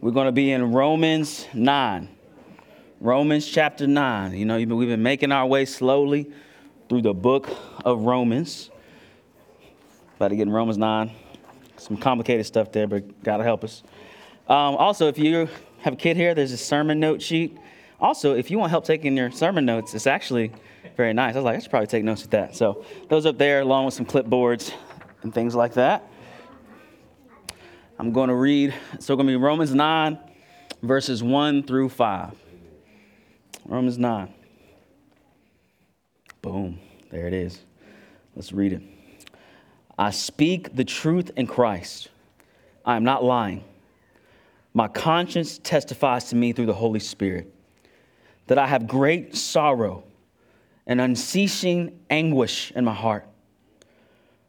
We're going to be in Romans 9. Romans chapter 9. You know, we've been making our way slowly through the book of Romans. About to get in Romans 9. Some complicated stuff there, but God will help us. Um, also, if you have a kid here, there's a sermon note sheet. Also, if you want help taking your sermon notes, it's actually very nice. I was like, I should probably take notes with that. So, those up there, along with some clipboards and things like that. I'm going to read, so it's going to be Romans 9, verses 1 through 5. Romans 9. Boom. There it is. Let's read it. I speak the truth in Christ. I am not lying. My conscience testifies to me through the Holy Spirit that I have great sorrow and unceasing anguish in my heart.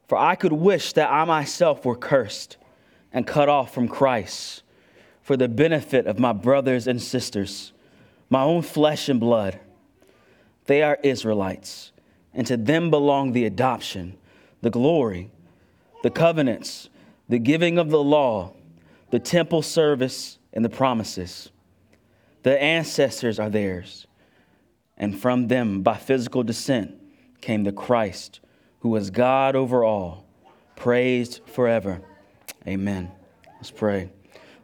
For I could wish that I myself were cursed and cut off from Christ for the benefit of my brothers and sisters, my own flesh and blood. They are Israelites, and to them belong the adoption, the glory, the covenants, the giving of the law, the temple service, and the promises. The ancestors are theirs, and from them, by physical descent, came the Christ, who was God over all, praised forever. Amen. Let's pray.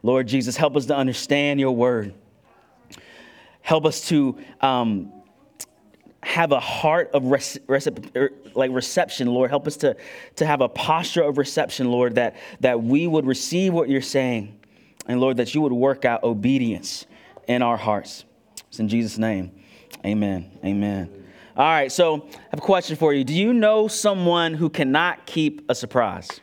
Lord Jesus, help us to understand your word. Help us to um, have a heart of er, like reception, Lord. Help us to, to have a posture of reception, Lord, that, that we would receive what you're saying. And Lord, that you would work out obedience in our hearts. It's in Jesus' name. Amen. Amen. All right, so I have a question for you. Do you know someone who cannot keep a surprise?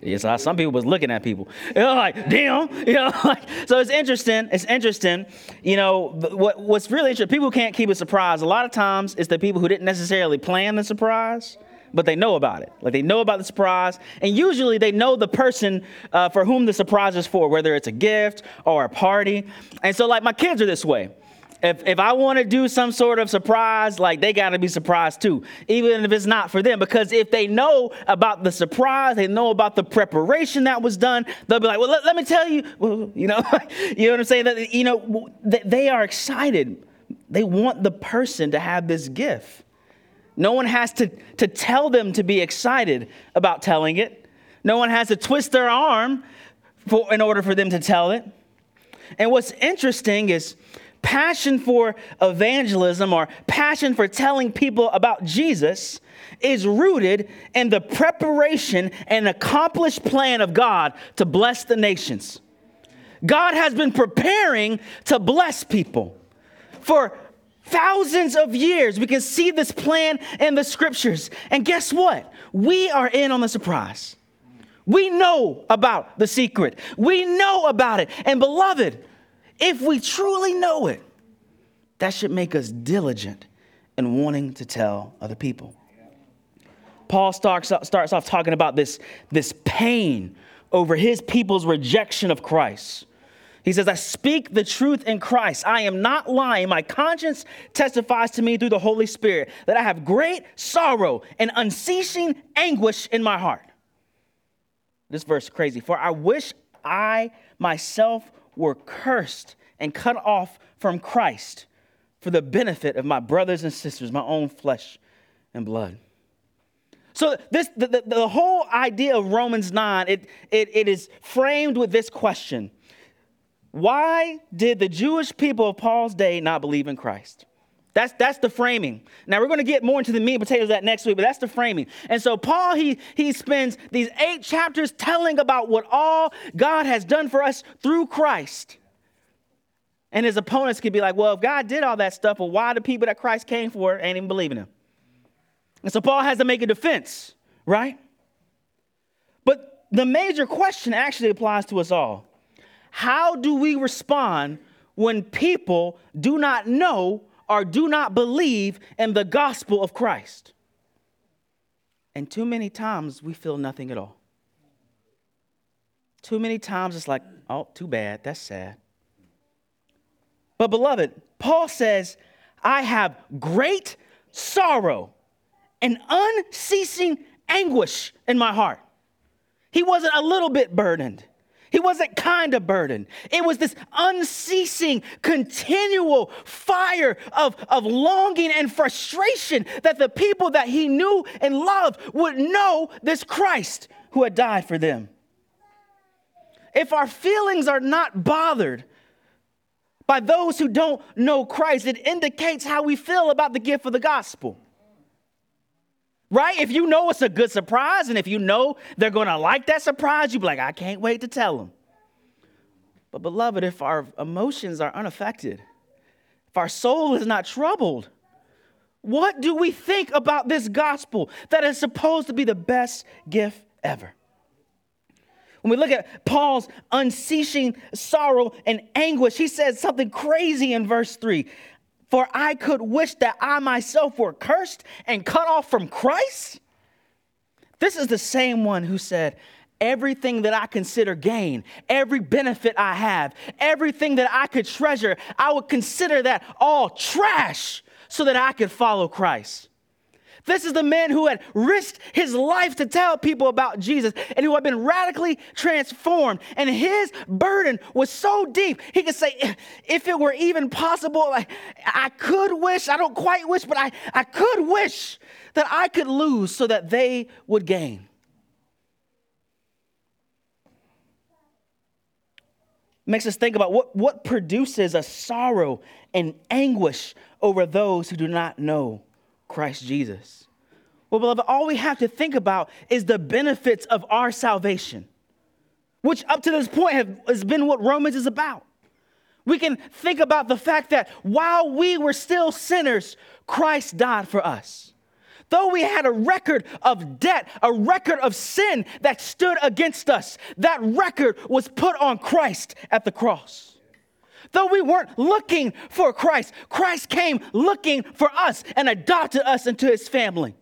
Yes, some people was looking at people. You know, like, damn. You know, like, so it's interesting. It's interesting. You know, what, what's really interesting, people can't keep a surprise. A lot of times it's the people who didn't necessarily plan the surprise, but they know about it. Like they know about the surprise. And usually they know the person uh, for whom the surprise is for, whether it's a gift or a party. And so, like, my kids are this way if, if I want to do some sort of surprise, like they got to be surprised too, even if it's not for them. Because if they know about the surprise, they know about the preparation that was done, they'll be like, well, let, let me tell you, well, you know, you know what I'm saying? That, you know, they are excited. They want the person to have this gift. No one has to, to tell them to be excited about telling it. No one has to twist their arm for, in order for them to tell it. And what's interesting is, passion for evangelism or passion for telling people about Jesus is rooted in the preparation and accomplished plan of God to bless the nations. God has been preparing to bless people for thousands of years. We can see this plan in the scriptures. And guess what? We are in on the surprise. We know about the secret. We know about it. And beloved, if we truly know it, that should make us diligent in wanting to tell other people. Paul starts, starts off talking about this, this pain over his people's rejection of Christ. He says, I speak the truth in Christ. I am not lying. My conscience testifies to me through the Holy Spirit that I have great sorrow and unceasing anguish in my heart. This verse is crazy. For I wish I myself were cursed and cut off from Christ for the benefit of my brothers and sisters, my own flesh and blood. So this the, the, the, whole idea of Romans 9, it, it, it is framed with this question. Why did the Jewish people of Paul's day not believe in Christ? That's, that's the framing. Now, we're going to get more into the meat and potatoes of that next week, but that's the framing. And so, Paul, he, he spends these eight chapters telling about what all God has done for us through Christ. And his opponents could be like, well, if God did all that stuff, well, why the people that Christ came for ain't even believing him? And so Paul has to make a defense, right? But the major question actually applies to us all. How do we respond when people do not know or do not believe in the gospel of Christ? And too many times we feel nothing at all. Too many times it's like, oh, too bad, that's sad. But, beloved, Paul says, I have great sorrow and unceasing anguish in my heart. He wasn't a little bit burdened. He wasn't kind of burden. It was this unceasing, continual fire of, of longing and frustration that the people that he knew and loved would know this Christ who had died for them. If our feelings are not bothered by those who don't know Christ, it indicates how we feel about the gift of the gospel. Right? If you know it's a good surprise and if you know they're going to like that surprise, you'd be like, I can't wait to tell them. But, beloved, if our emotions are unaffected, if our soul is not troubled, what do we think about this gospel that is supposed to be the best gift ever? When we look at Paul's unceasing sorrow and anguish, he says something crazy in verse 3 for I could wish that I myself were cursed and cut off from Christ. This is the same one who said, Everything that I consider gain, every benefit I have, everything that I could treasure, I would consider that all trash so that I could follow Christ. This is the man who had risked his life to tell people about Jesus and who had been radically transformed. And his burden was so deep, he could say, if it were even possible, I, I could wish, I don't quite wish, but I, I could wish that I could lose so that they would gain. Makes us think about what, what produces a sorrow and anguish over those who do not know Christ Jesus. Well, beloved, all we have to think about is the benefits of our salvation, which up to this point have, has been what Romans is about. We can think about the fact that while we were still sinners, Christ died for us. Though we had a record of debt, a record of sin that stood against us, that record was put on Christ at the cross. Though we weren't looking for Christ, Christ came looking for us and adopted us into his family.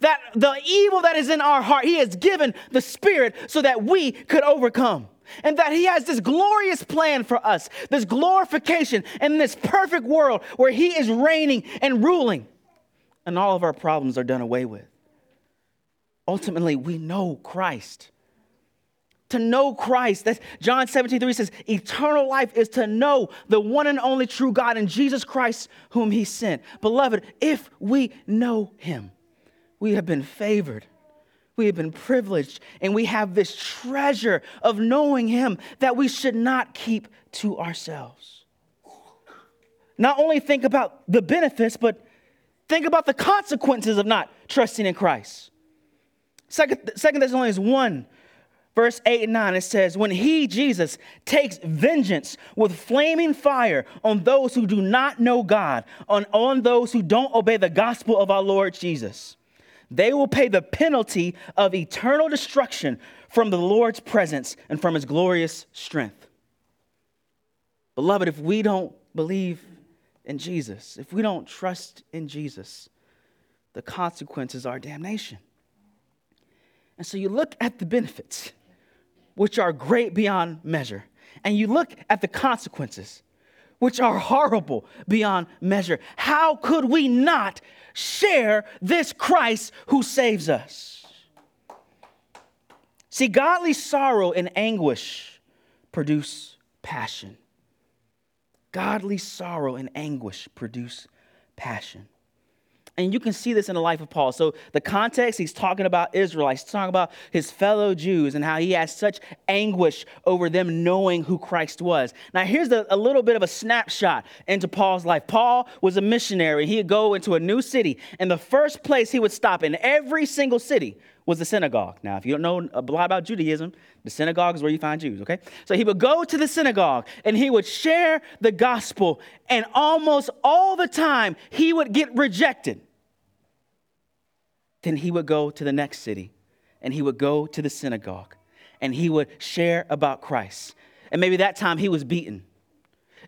That the evil that is in our heart, he has given the Spirit so that we could overcome. And that he has this glorious plan for us, this glorification in this perfect world where he is reigning and ruling, and all of our problems are done away with. Ultimately, we know Christ to know Christ. That's John 17, 3 says, eternal life is to know the one and only true God and Jesus Christ whom he sent. Beloved, if we know him, we have been favored. We have been privileged, and we have this treasure of knowing him that we should not keep to ourselves. Not only think about the benefits, but think about the consequences of not trusting in Christ. Second, Second Thessalonians 1 verse 8 and 9, it says, When he, Jesus, takes vengeance with flaming fire on those who do not know God, on, on those who don't obey the gospel of our Lord Jesus, they will pay the penalty of eternal destruction from the Lord's presence and from his glorious strength. Beloved, if we don't believe in Jesus, if we don't trust in Jesus, the consequences are damnation. And so you look at the benefits which are great beyond measure. And you look at the consequences, which are horrible beyond measure. How could we not share this Christ who saves us? See, godly sorrow and anguish produce passion. Godly sorrow and anguish produce passion. And you can see this in the life of Paul. So, the context, he's talking about Israelites, he's talking about his fellow Jews and how he has such anguish over them knowing who Christ was. Now, here's a, a little bit of a snapshot into Paul's life. Paul was a missionary. He'd go into a new city, and the first place he would stop in every single city was the synagogue. Now, if you don't know a lot about Judaism, the synagogue is where you find Jews, okay? So he would go to the synagogue and he would share the gospel, and almost all the time he would get rejected. Then he would go to the next city and he would go to the synagogue and he would share about Christ. And maybe that time he was beaten.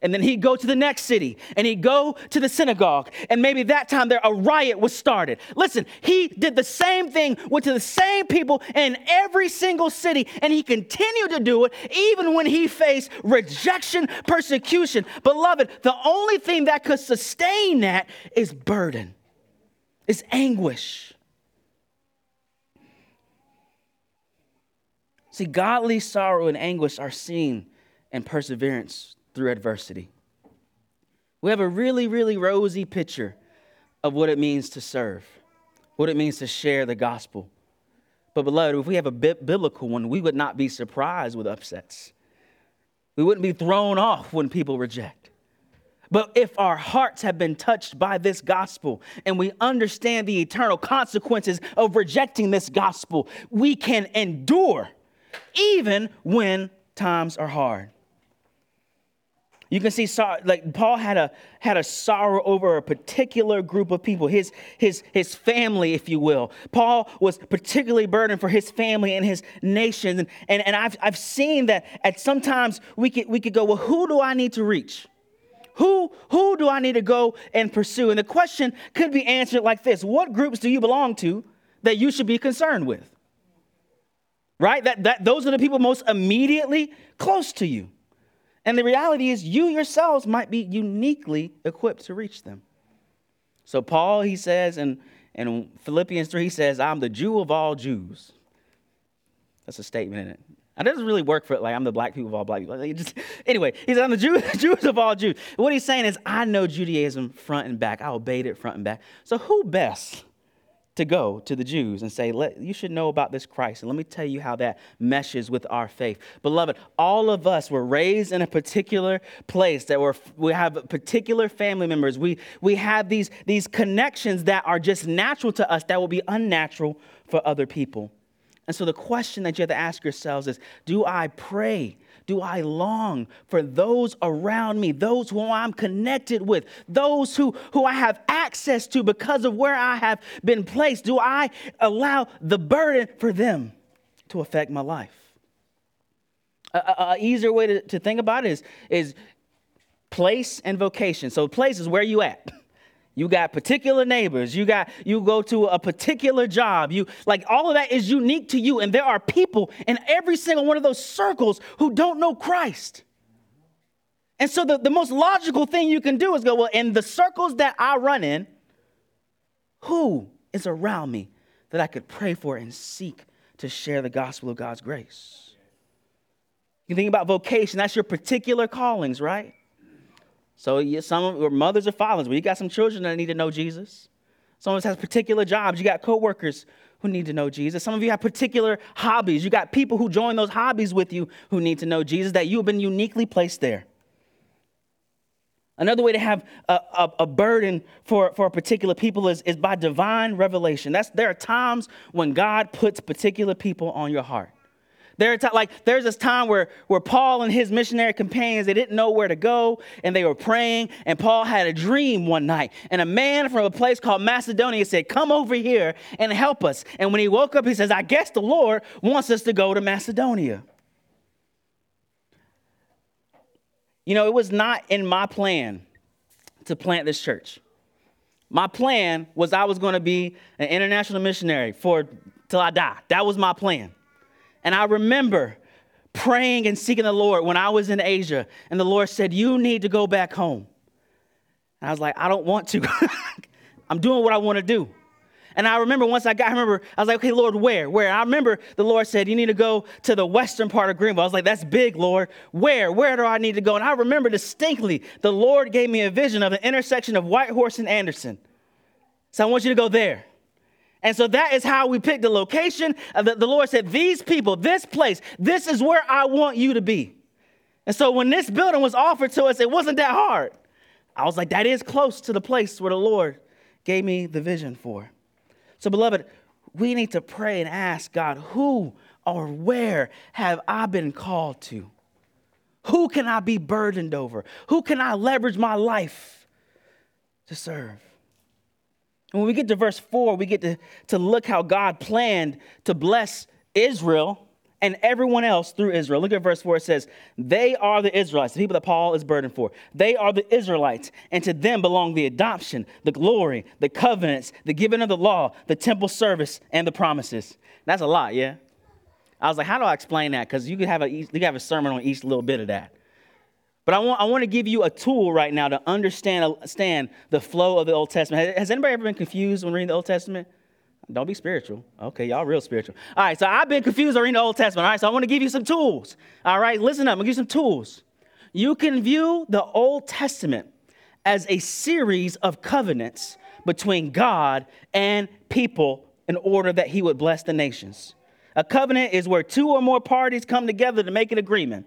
And then he'd go to the next city and he'd go to the synagogue. And maybe that time there a riot was started. Listen, he did the same thing, went to the same people in every single city, and he continued to do it even when he faced rejection, persecution. Beloved, the only thing that could sustain that is burden, is anguish. See, godly sorrow and anguish are seen in perseverance through adversity. We have a really, really rosy picture of what it means to serve, what it means to share the gospel. But, beloved, if we have a biblical one, we would not be surprised with upsets. We wouldn't be thrown off when people reject. But if our hearts have been touched by this gospel and we understand the eternal consequences of rejecting this gospel, we can endure even when times are hard. You can see, like Paul had a had a sorrow over a particular group of people, his his his family, if you will. Paul was particularly burdened for his family and his nation, and and, and I've I've seen that at sometimes we could we could go, well, who do I need to reach? Who who do I need to go and pursue? And the question could be answered like this: What groups do you belong to that you should be concerned with? right? That, that, those are the people most immediately close to you. And the reality is, you yourselves might be uniquely equipped to reach them. So, Paul, he says, in, in Philippians 3, he says, I'm the Jew of all Jews. That's a statement in it. It doesn't really work for it. Like I'm the black people of all black people. Just, anyway, he said I'm the Jew, Jews of all Jews. What he's saying is, I know Judaism front and back. I obeyed it front and back. So who best to go to the Jews and say, You should know about this Christ. And let me tell you how that meshes with our faith. Beloved, all of us were raised in a particular place that we're, we have particular family members. We, we have these, these connections that are just natural to us that will be unnatural for other people. And so the question that you have to ask yourselves is Do I pray? Do I long for those around me, those who I'm connected with, those who, who I have access to because of where I have been placed? Do I allow the burden for them to affect my life? A, easier way to, to think about it is, is place and vocation. So, place is where you at. You got particular neighbors. You got you go to a particular job. You like all of that is unique to you and there are people in every single one of those circles who don't know Christ. And so the, the most logical thing you can do is go, well, in the circles that I run in, who is around me that I could pray for and seek to share the gospel of God's grace? You think about vocation, that's your particular callings, right? So you, some of mothers or fathers, Well, you got some children that need to know Jesus. Some of us has particular jobs. You got coworkers who need to know Jesus. Some of you have particular hobbies. You got people who join those hobbies with you who need to know Jesus, that you have been uniquely placed there. Another way to have a, a, a, burden for, for a particular people is, is by divine revelation. That's, there are times when God puts particular people on your heart. There are t- like there's this time where, where Paul and his missionary companions they didn't know where to go and they were praying and Paul had a dream one night and a man from a place called Macedonia said come over here and help us and when he woke up he says I guess the Lord wants us to go to Macedonia. You know it was not in my plan to plant this church. My plan was I was going to be an international missionary for till I die. That was my plan. And I remember praying and seeking the Lord when I was in Asia, and the Lord said, You need to go back home. And I was like, I don't want to. I'm doing what I want to do. And I remember once I got, I remember, I was like, okay, Lord, where? Where? I remember the Lord said, you need to go to the western part of Greenville. I was like, that's big, Lord. Where? Where do I need to go? And I remember distinctly, the Lord gave me a vision of the intersection of Whitehorse and Anderson. So I want you to go there. And so that is how we picked the location. Uh, the, the Lord said, These people, this place, this is where I want you to be. And so when this building was offered to us, it wasn't that hard. I was like, That is close to the place where the Lord gave me the vision for. So, beloved, we need to pray and ask God, Who or where have I been called to? Who can I be burdened over? Who can I leverage my life to serve? When we get to verse 4, we get to, to look how God planned to bless Israel and everyone else through Israel. Look at verse 4. It says, They are the Israelites, the people that Paul is burdened for. They are the Israelites, and to them belong the adoption, the glory, the covenants, the giving of the law, the temple service, and the promises. That's a lot, yeah? I was like, how do I explain that? Because you could have a you could have a sermon on each little bit of that. But I want, I want to give you a tool right now to understand, understand the flow of the Old Testament. Has, has anybody ever been confused when reading the Old Testament? Don't be spiritual. Okay, y'all real spiritual. All right, so I've been confused reading the Old Testament. All right, so I want to give you some tools. All right, listen up. I'm going to give you some tools. You can view the Old Testament as a series of covenants between God and people in order that he would bless the nations. A covenant is where two or more parties come together to make an agreement.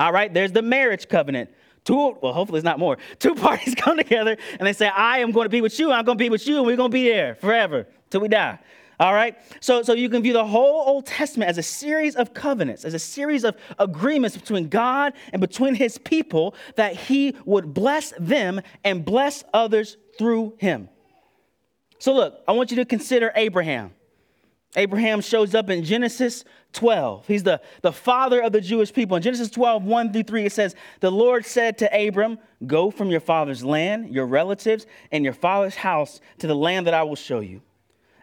All right, there's the marriage covenant. Two, well, hopefully it's not more. Two parties come together and they say, I am going to be with you, I'm going to be with you, and we're going to be there forever till we die. All right? So, so you can view the whole Old Testament as a series of covenants, as a series of agreements between God and between his people that he would bless them and bless others through him. So, look, I want you to consider Abraham. Abraham shows up in Genesis 12. He's the, the father of the Jewish people. In Genesis 12, 1 through 3, it says, The Lord said to Abram, Go from your father's land, your relatives, and your father's house to the land that I will show you.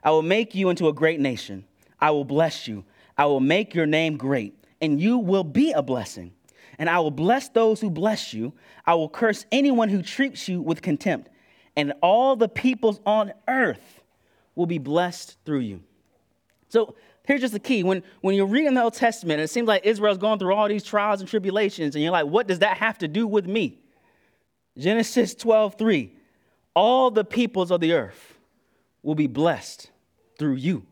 I will make you into a great nation. I will bless you. I will make your name great, and you will be a blessing. And I will bless those who bless you. I will curse anyone who treats you with contempt. And all the peoples on earth will be blessed through you. So here's just the key. When, when you're reading the Old Testament, it seems like Israel's going through all these trials and tribulations, and you're like, what does that have to do with me? Genesis 12, 3. All the peoples of the earth will be blessed through you,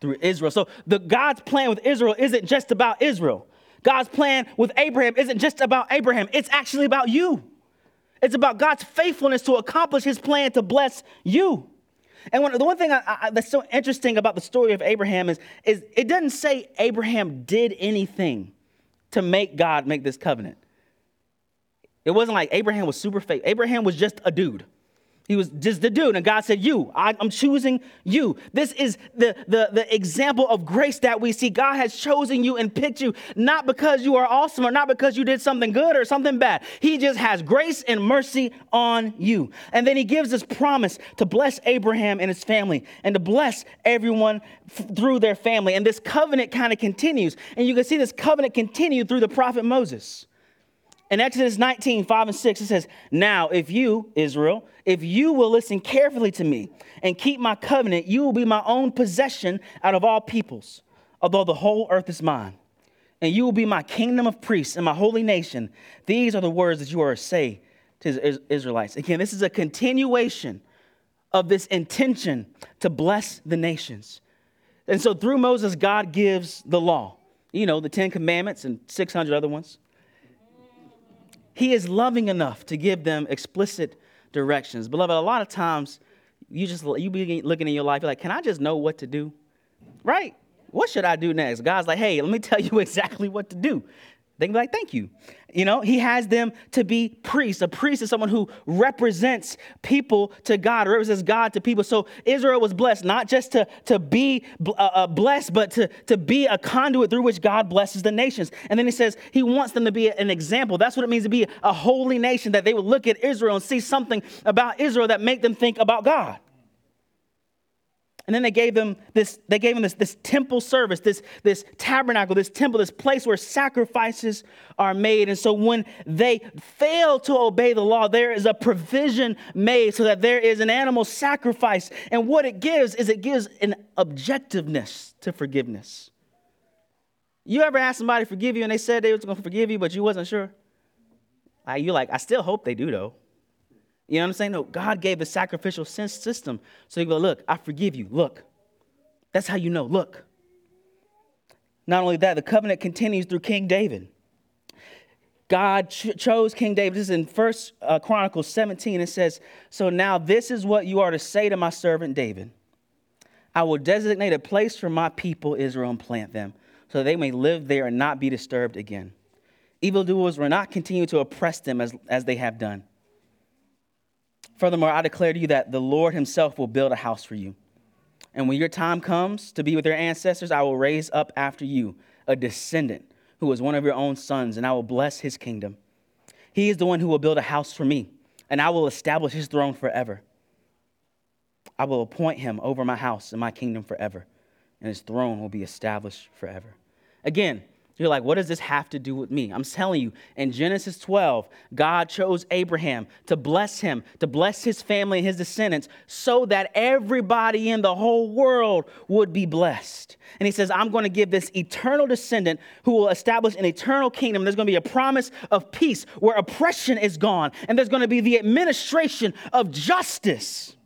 through Israel. So the God's plan with Israel isn't just about Israel. God's plan with Abraham isn't just about Abraham. It's actually about you. It's about God's faithfulness to accomplish his plan to bless you. And one, the one thing I, I, that's so interesting about the story of Abraham is, is it doesn't say Abraham did anything to make God make this covenant. It wasn't like Abraham was super faithful. Abraham was just a dude. He was just the dude. And God said, You, I, am choosing you. This is the, the, the example of grace that we see. God has chosen you and picked you, not because you are awesome or not because you did something good or something bad. He just has grace and mercy on you. And then he gives this promise to bless Abraham and his family and to bless everyone f- through their family. And this covenant kind of continues. And you can see this covenant continue through the prophet Moses. In Exodus 19, 5 and 6, it says, Now, if you, Israel, if you will listen carefully to me and keep my covenant, you will be my own possession out of all peoples, although the whole earth is mine. And you will be my kingdom of priests and my holy nation. These are the words that you are to say to Israelites. Again, this is a continuation of this intention to bless the nations. And so through Moses, God gives the law, you know, the Ten Commandments and 600 other ones. He is loving enough to give them explicit directions. Beloved, a lot of times you just you be looking in your life, you're like, can I just know what to do? Right? What should I do next? God's like, hey, let me tell you exactly what to do. They can be like, thank you. You know, he has them to be priests. A priest is someone who represents people to God, or represents God to people. So Israel was blessed, not just to, to be uh, uh, blessed, but to, to be a conduit through which God blesses the nations. And then he says he wants them to be an example. That's what it means to be a holy nation, that they would look at Israel and see something about Israel that make them think about God. And then they gave them this, they gave them this, this temple service, this, this tabernacle, this temple, this place where sacrifices are made. And so when they fail to obey the law, there is a provision made so that there is an animal sacrifice. And what it gives is it gives an objectiveness to forgiveness. You ever asked somebody to forgive you and they said they was going to forgive you, but you wasn't sure? Like, you're like, I still hope they do though. You know what I'm saying? No, God gave a sacrificial system. So you go, look, I forgive you. Look. That's how you know. Look. Not only that, the covenant continues through King David. God ch- chose King David. This is in First uh, Chronicles 17. It says, So now this is what you are to say to my servant David I will designate a place for my people Israel and plant them, so they may live there and not be disturbed again. Evildoers will not continue to oppress them as, as they have done. Furthermore, I declare to you that the Lord himself will build a house for you. And when your time comes to be with your ancestors, I will raise up after you a descendant who is one of your own sons, and I will bless his kingdom. He is the one who will build a house for me, and I will establish his throne forever. I will appoint him over my house and my kingdom forever, and his throne will be established forever. Again, You're like, what does this have to do with me? I'm telling you, in Genesis 12, God chose Abraham to bless him, to bless his family and his descendants, so that everybody in the whole world would be blessed. And he says, I'm going to give this eternal descendant who will establish an eternal kingdom. There's going to be a promise of peace where oppression is gone, and there's going to be the administration of justice.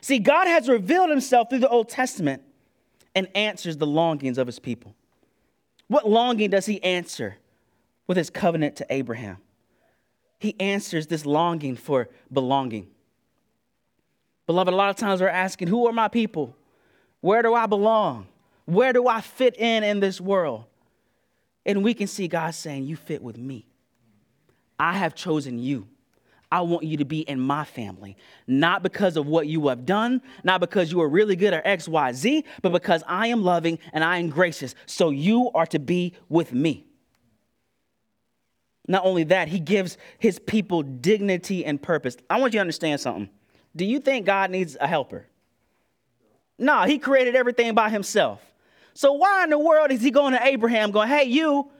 See, God has revealed himself through the Old Testament and answers the longings of his people. What longing does he answer with his covenant to Abraham? He answers this longing for belonging. Beloved, a lot of times we're asking, Who are my people? Where do I belong? Where do I fit in in this world? And we can see God saying, You fit with me. I have chosen you. I want you to be in my family, not because of what you have done, not because you are really good at X, Y, Z, but because I am loving and I am gracious. So you are to be with me. Not only that, he gives his people dignity and purpose. I want you to understand something. Do you think God needs a helper? No, he created everything by himself. So why in the world is he going to Abraham going, hey, you,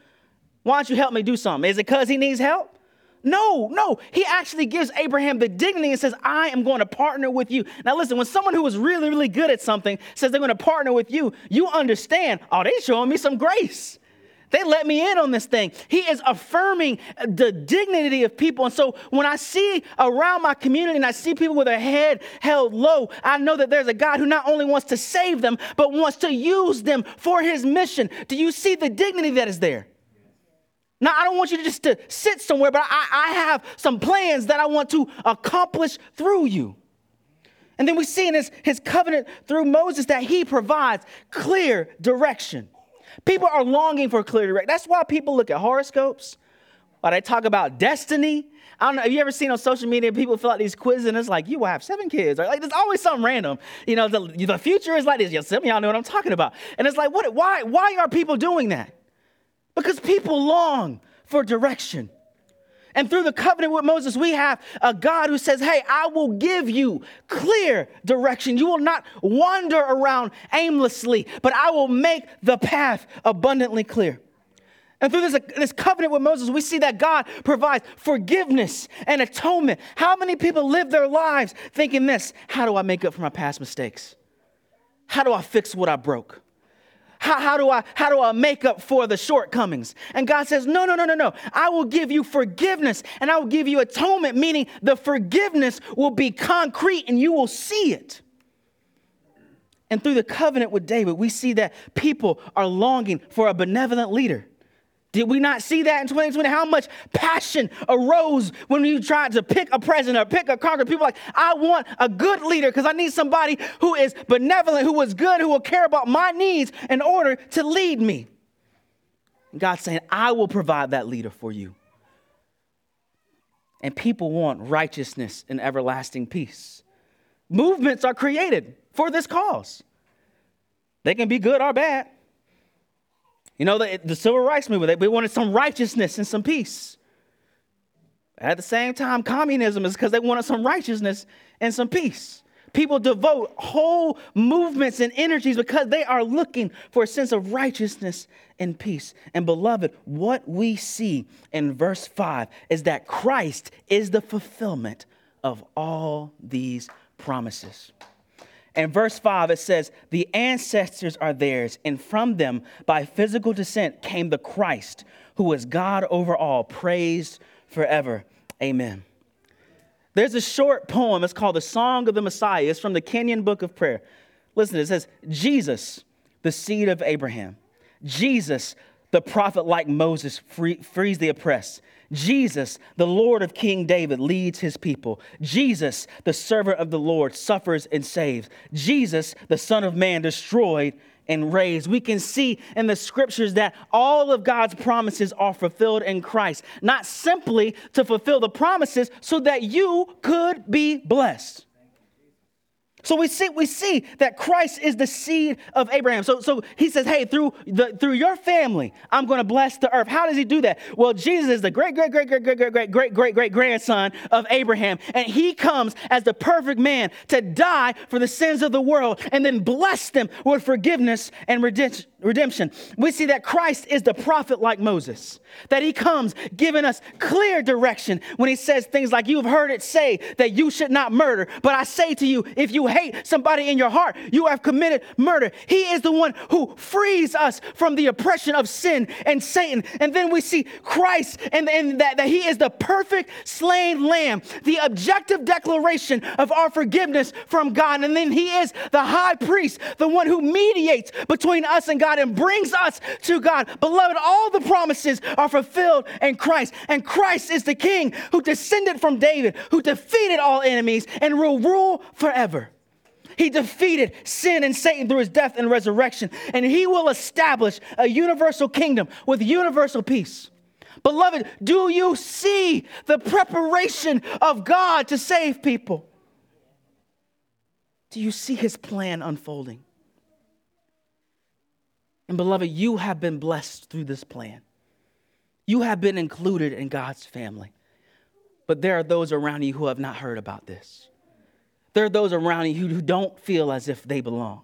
why don't you help me do something? Is it because he needs help? No, no. He actually gives Abraham the dignity and says, I am going to partner with you. Now, listen, when someone who is really, really good at something says they're going to partner with you, you understand, oh, they're showing me some grace. They let me in on this thing. He is affirming the dignity of people. And so when I see around my community and I see people with their head held low, I know that there's a God who not only wants to save them, but wants to use them for his mission. Do you see the dignity that is there? Now, I don't want you to just to sit somewhere, but I, I have some plans that I want to accomplish through you. And then we see in his, his covenant through Moses that he provides clear direction. People are longing for clear direction. That's why people look at horoscopes, why they talk about destiny. I don't know. Have you ever seen on social media people fill out these quizzes and it's like, you will have seven kids? Or like, there's always something random. You know, the, the future is like this. Some of y'all know what I'm talking about. And it's like, what, why, why are people doing that? Because people long for direction. And through the covenant with Moses, we have a God who says, Hey, I will give you clear direction. You will not wander around aimlessly, but I will make the path abundantly clear. And through this, this covenant with Moses, we see that God provides forgiveness and atonement. How many people live their lives thinking this? How do I make up for my past mistakes? How do I fix what I broke? How, how, do I, how do I make up for the shortcomings? And God says, No, no, no, no, no. I will give you forgiveness and I will give you atonement, meaning the forgiveness will be concrete and you will see it. And through the covenant with David, we see that people are longing for a benevolent leader. Did we not see that in 2020? How much passion arose when you tried to pick a president or pick a Congress? People like, I want a good leader because I need somebody who is benevolent, who is good, who will care about my needs in order to lead me. And God's saying, I will provide that leader for you. And people want righteousness and everlasting peace. Movements are created for this cause. They can be good or bad. You know, the, the civil rights movement, they wanted some righteousness and some peace. At the same time, communism is because they wanted some righteousness and some peace. People devote whole movements and energies because they are looking for a sense of righteousness and peace. And beloved, what we see in verse 5 is that Christ is the fulfillment of all these promises. In verse 5, it says, The ancestors are theirs, and from them by physical descent came the Christ, who is God over all, praised forever. Amen. There's a short poem, it's called The Song of the Messiah. It's from the Kenyan Book of Prayer. Listen, it says, Jesus, the seed of Abraham. Jesus, the prophet like Moses, free, frees the oppressed. Jesus, the Lord of King David, leads his people. Jesus, the servant of the Lord, suffers and saves. Jesus, the Son of Man, destroyed and raised. We can see in the scriptures that all of God's promises are fulfilled in Christ, not simply to fulfill the promises so that you could be blessed. So we see, we see that Christ is the seed of Abraham. So, so he says, hey, through, the, through your family, I'm going to bless the earth. How does he do that? Well, Jesus is the great, great, great, great, great, great, great, great, great, great grandson of Abraham. And he comes as the perfect man to die for the sins of the world and then bless them with forgiveness and redemption. We see that Christ is the prophet like Moses, that he comes giving us clear direction when he says things like, You've heard it say that you should not murder, but I say to you, if you hate somebody in your heart, you have committed murder. He is the one who frees us from the oppression of sin and Satan. And then we see Christ and, and that, that he is the perfect slain lamb, the objective declaration of our forgiveness from God. And then he is the high priest, the one who mediates between us and God and brings us to God. Beloved, all the promises are fulfilled in Christ. And Christ is the king who descended from David, who defeated all enemies and will rule forever. He defeated sin and Satan through his death and resurrection, and he will establish a universal kingdom with universal peace. Beloved, do you see the preparation of God to save people? Do you see his plan unfolding? And beloved, you have been blessed through this plan. You have been included in God's family. But there are those around you who have not heard about this. There are those around you who don't feel as if they belong,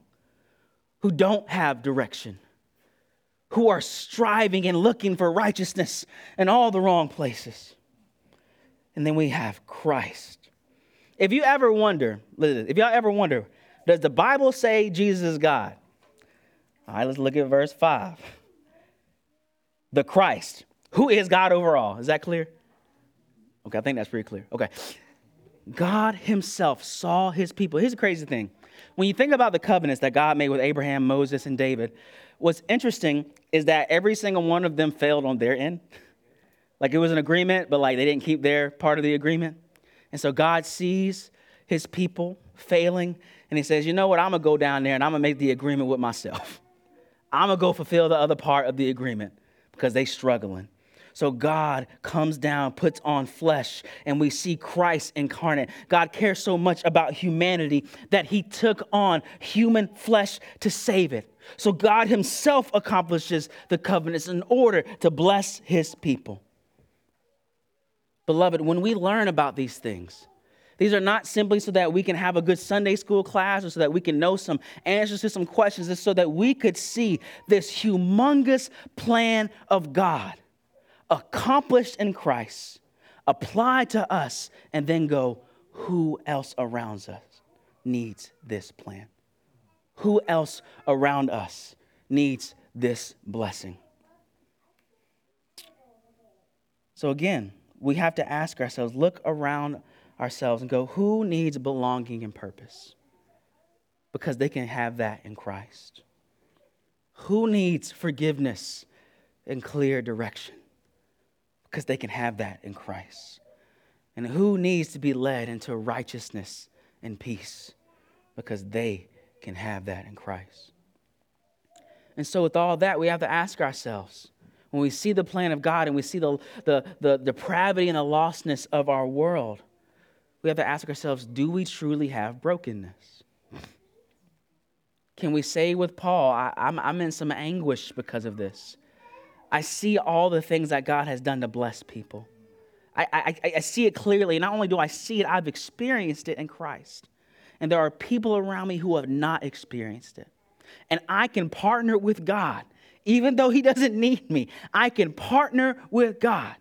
who don't have direction, who are striving and looking for righteousness in all the wrong places. And then we have Christ. If you ever wonder, if y'all ever wonder, does the Bible say Jesus is God? All right, let's look at verse 5. The Christ, who is God overall. Is that clear? Okay, I think that's pretty clear. Okay. God Himself saw His people. Here's the crazy thing. When you think about the covenants that God made with Abraham, Moses, and David, what's interesting is that every single one of them failed on their end. Like it was an agreement, but like they didn't keep their part of the agreement. And so God sees His people failing, and He says, You know what? I'm going to go down there and I'm going to make the agreement with myself. I'm going to go fulfill the other part of the agreement because they're struggling. So God comes down, puts on flesh, and we see Christ incarnate. God cares so much about humanity that he took on human flesh to save it. So God himself accomplishes the covenants in order to bless his people. Beloved, when we learn about these things, these are not simply so that we can have a good Sunday school class or so that we can know some answers to some questions. It's so that we could see this humongous plan of God accomplished in Christ, apply to us, and then go, who else around us needs this plan? Who else around us needs this blessing? So, again, we have to ask ourselves look around ourselves and go, who needs belonging and purpose? Because they can have that in Christ. Who needs forgiveness and clear direction? Because they can have that in Christ. And who needs to be led into righteousness and peace because they can have that in Christ. And so, with all that, we have to ask ourselves when we see the plan of God and we see the, the, the depravity and the lostness of our world, we have to ask ourselves do we truly have brokenness? Can we say with Paul, I, I'm, I'm in some anguish because of this? I see all the things that God has done to bless people. I, I, I see it clearly. Not only do I see it, I've experienced it in Christ. And there are people around me who have not experienced it. And I can partner with God, even though He doesn't need me. I can partner with God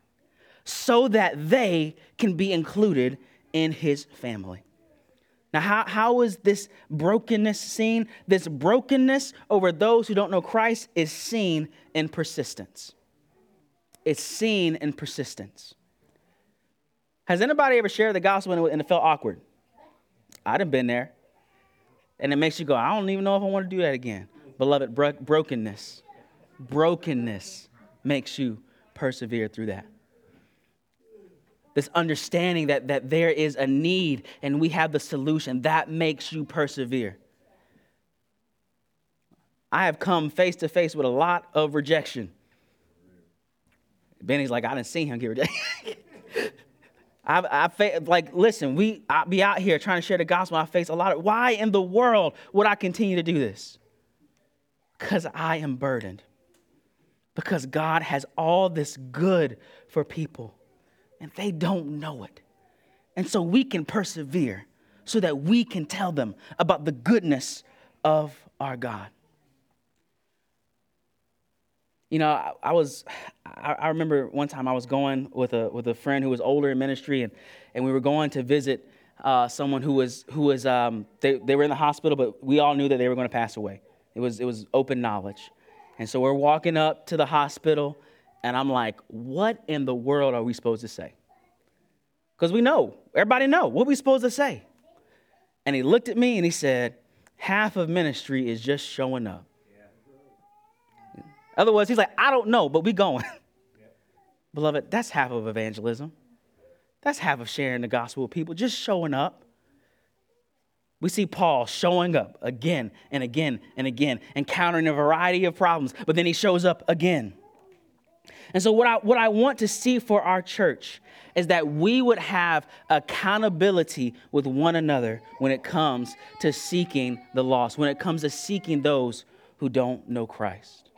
so that they can be included in His family. Now, how, how is this brokenness seen? This brokenness over those who don't know Christ is seen in persistence. It's seen in persistence. Has anybody ever shared the gospel and it felt awkward? I'd have been there. And it makes you go, I don't even know if I want to do that again. Beloved, bro- brokenness, brokenness makes you persevere through that this understanding that, that there is a need and we have the solution, that makes you persevere. I have come face to face with a lot of rejection. Benny's like, I didn't see him get rejected. I, I like, listen, we I be out here trying to share the gospel. I face a lot of, why in the world would I continue to do this? Because I am burdened. Because God has all this good for people, and they don't know it. And so we can persevere so that we can tell them about the goodness of our God. You know, I, I was, I, I, remember one time I was going with a, with a friend who was older in ministry, and, and we were going to visit uh, someone who was, who was um, they, they were in the hospital, but we all knew that they were going to pass away. It was, it was open knowledge. And so we're walking up to the hospital, and I'm like, what in the world are we supposed to say? Because we know, everybody know, what we supposed to say? And he looked at me and he said, half of ministry is just showing up. Other words, he's like, I don't know, but we going. Beloved, that's half of evangelism. That's half of sharing the gospel with people, just showing up. We see Paul showing up again and again and again, encountering a variety of problems, but then he shows up again. And so, what I, what I want to see for our church is that we would have accountability with one another when it comes to seeking the lost, when it comes to seeking those who don't know Christ.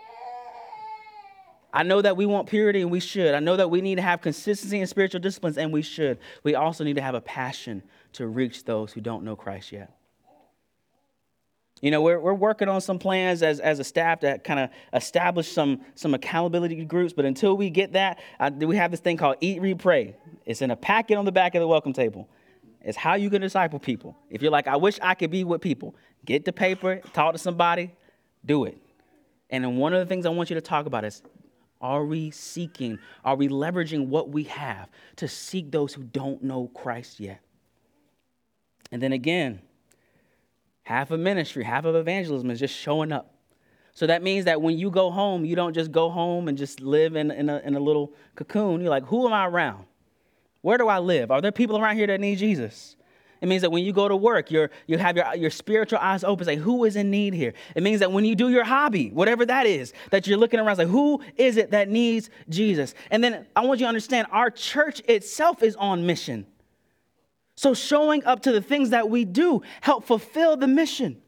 I know that we want purity and we should. I know that we need to have consistency in spiritual disciplines and we should. We also need to have a passion to reach those who don't know Christ yet. You know, we're, we're working on some plans as, as a staff to kind of establish some, some accountability groups, but until we get that, uh, we have this thing called Eat, Read, Pray. It's in a packet on the back of the welcome table. It's how you can disciple people. If you're like, I wish I could be with people, get the paper, talk to somebody, do it. And then one of the things I want you to talk about is are we seeking, are we leveraging what we have to seek those who don't know Christ yet? And then again, half of ministry, half of evangelism is just showing up. So that means that when you go home, you don't just go home and just live in, in, a, in a little cocoon. You're like, who am I around? Where do I live? Are there people around here that need Jesus? It means that when you go to work, you're, you have your, your spiritual eyes open, say, who is in need here? It means that when you do your hobby, whatever that is, that you're looking around, say, who is it that needs Jesus? And then I want you to understand our church itself is on mission. So showing up to the things that we do help fulfill the mission.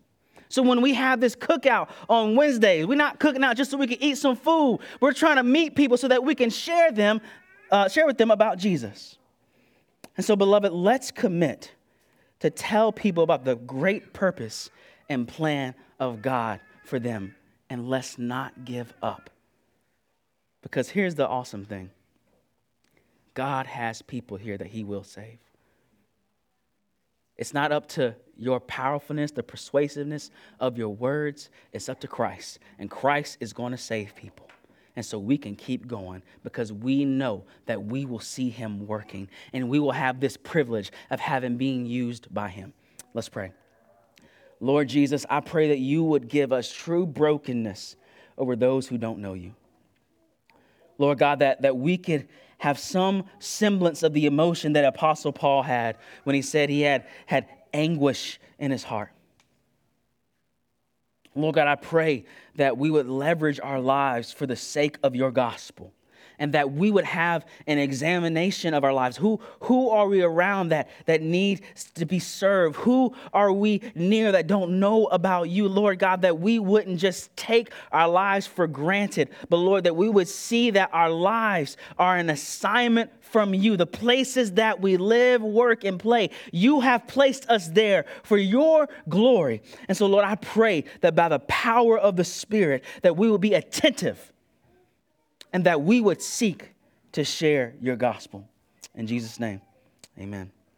So when we have this cookout on Wednesdays, we're not cooking out just so we can eat some food. We're trying to meet people so that we can share them, uh, share with them about Jesus. And so, beloved, let's commit to tell people about the great purpose and plan of God for them. And let's not give up. Because here's the awesome thing God has people here that He will save. It's not up to your powerfulness, the persuasiveness of your words. It's up to Christ. And Christ is going to save people. And so we can keep going because we know that we will see him working and we will have this privilege of having being used by him. Let's pray. Lord Jesus, I pray that you would give us true brokenness over those who don't know you. Lord God, that, that we could have some semblance of the emotion that Apostle Paul had when he said he had, had anguish in his heart. Lord God, I pray that we would leverage our lives for the sake of your gospel and that we would have an examination of our lives. Who, who are we around that, that need to be served? Who are we near that don't know about you, Lord God, that we wouldn't just take our lives for granted, but Lord, that we would see that our lives are an assignment from you, the places that we live, work, and play. You have placed us there for your glory. And so, Lord, I pray that by the power of the Spirit, that we will be attentive and that we would seek to share your gospel. In Jesus' name, amen.